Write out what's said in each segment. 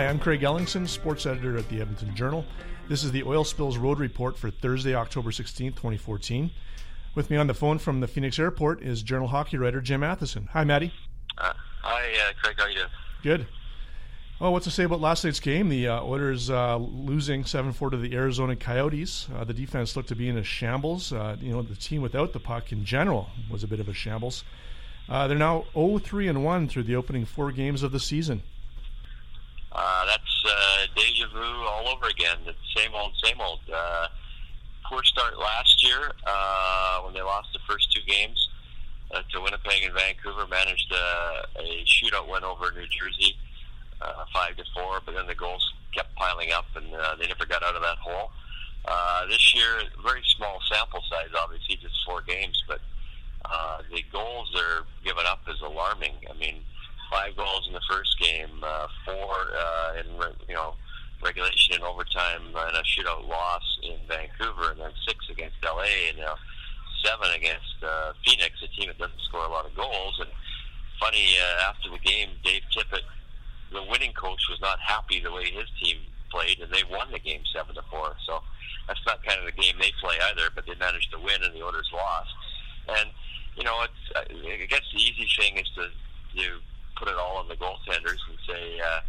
Hi, I'm Craig Ellingson, sports editor at the Edmonton Journal. This is the Oil Spills Road Report for Thursday, October 16th, 2014. With me on the phone from the Phoenix Airport is Journal hockey writer Jim Matheson. Hi, Matty. Uh, hi, uh, Craig. How are you doing? Good. Well, what's to say about last night's game? The uh, Oilers uh, losing 7-4 to the Arizona Coyotes. Uh, the defense looked to be in a shambles. Uh, you know, the team without the puck in general was a bit of a shambles. Uh, they're now 0-3 and 1 through the opening four games of the season. Uh, deja vu all over again. The same old, same old. Uh, poor start last year uh, when they lost the first two games uh, to Winnipeg and Vancouver. Managed uh, a shootout win over New Jersey, uh, five to four. But then the goals kept piling up, and uh, they never got out of that hole. Uh, this year, very small sample size, obviously, just four games, but uh, the goals they're giving up is alarming. I mean, five goals in the first game, uh, four uh, in re- you know regulation and overtime, and a shootout loss in Vancouver, and then six against LA, and now seven against uh, Phoenix, a team that doesn't score a lot of goals. And funny, uh, after the game, Dave Tippett, the winning coach, was not happy the way his team played, and they won the game seven to four. So that's not kind of the game they play either, but they managed to win, and the Oilers lost. And you know, it's I guess the easy thing is to to put it all on the goaltenders and say, uh,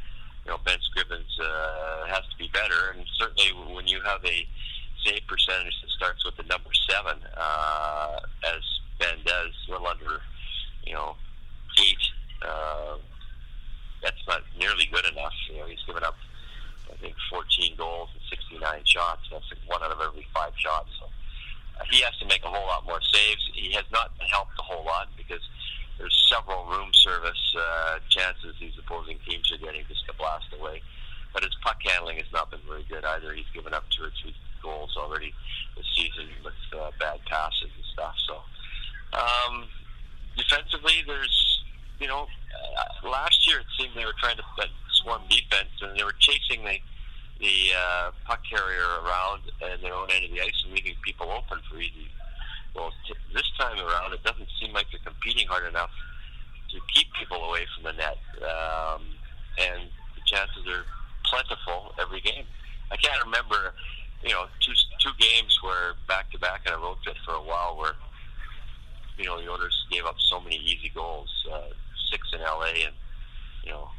you know, Ben Scrivens uh, has to be better. And certainly when you have a save percentage that starts with the number seven, uh, as Ben does, a little under, you know, eight, uh, that's not nearly good enough. You know, he's given up, I think, 14 goals and 69 shots. That's like one out of shots. So uh, he has to make a whole lot more saves. He has not been helped a whole lot because there's several room service uh, chances these opposing teams are getting just to blast away. But his puck handling has not been very good either. He's given up two or three goals already this season with uh, bad passes and stuff. So um, defensively, there's you know uh, last year it seemed they were trying to uh, swarm defense and they were chasing the the uh, puck carrier around and their own end of the ice and leaving people open for easy well, t- this time around, it doesn't seem like they're competing hard enough to keep people away from the net, um, and the chances are plentiful every game. I can't remember, you know, two two games where back to back in a road trip for a while where, you know, the Oilers gave up so many easy goals, uh, six in LA and you know,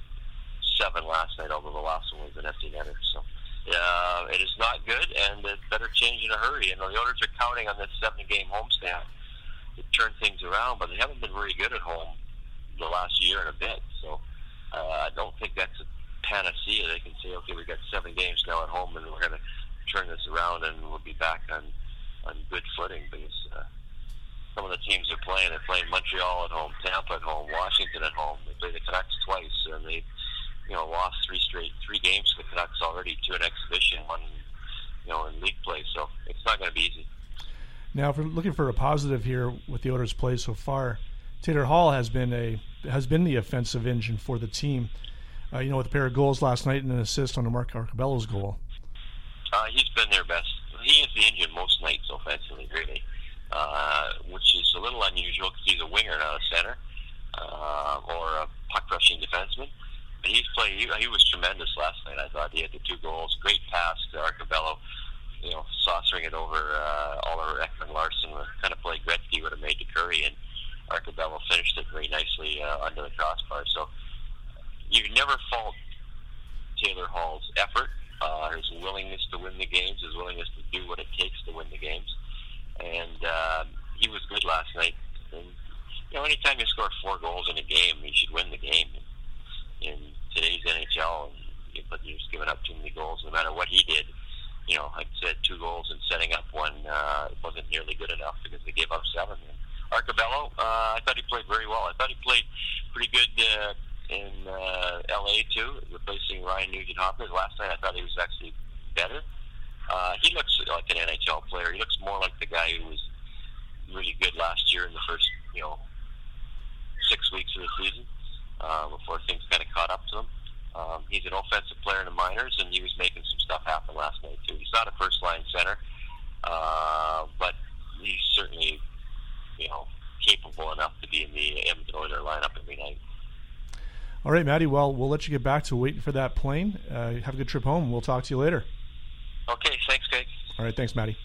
seven last night. Although the last one was an empty netter, so. Uh, it is not good, and it better change in a hurry. And the Oilers are counting on this seven-game homestand to turn things around, but they haven't been very good at home the last year and a bit. So uh, I don't think that's a panacea. They can say, okay, we've got seven games now at home, and we're going to turn this around, and we'll be back on on good footing because uh, some of the teams they're playing, they're playing Montreal at home, Tampa at home, Washington at home. They play the Canucks twice, and they you know, lost three straight, three games to the Canucks already, two in exhibition, one, you know, in league play. So it's not going to be easy. Now, if we're looking for a positive here with the Oilers' play so far, Taylor Hall has been a has been the offensive engine for the team. Uh, you know, with a pair of goals last night and an assist on a Mark Arcobello's goal. Uh, he's been their best. He is the engine most nights offensively, really, uh, which is a little unusual because he's a winger, not a center, uh, or a puck rushing defenseman But he's played. He, he was tremendous last night. I thought he had the two goals. Great pass to Arcobello. You it over uh, Oliver Ekman Larsson, kind of play Gretzky would have made to Kurri, and Arcobello finished it very nicely uh, under the crossbar. So you you never fault Taylor Hall's effort, uh, his willingness to win the games, his willingness to do what it takes to win the games, and uh, he was good last night. And you know, anytime you score four goals in a game, you should win the game. In today's NHL, but you're just giving up too many goals, no matter what he did you know, like I said, two goals and setting up one uh, wasn't nearly good enough because they gave up seven. And Arcobello, uh, I thought he played very well. I thought he played pretty good uh, in uh, LA too, replacing Ryan Nugent Hopkins. Last night I thought he was actually better. Uh, he looks like an NHL player. He looks more like the guy who was really good last year in the first, you know, six weeks of the season uh, before things kind of caught up to him. Um, he's an offensive player in the minors, and he was making stuff happen last night too. He's not a first line center, uh, but he's certainly, you know, capable enough to be in the Edmonton Oilers lineup every night. All right, Matty. Well, we'll let you get back to waiting for that plane. Uh, have a good trip home. We'll talk to you later. Okay. Thanks, Craig. All right. Thanks, Matty.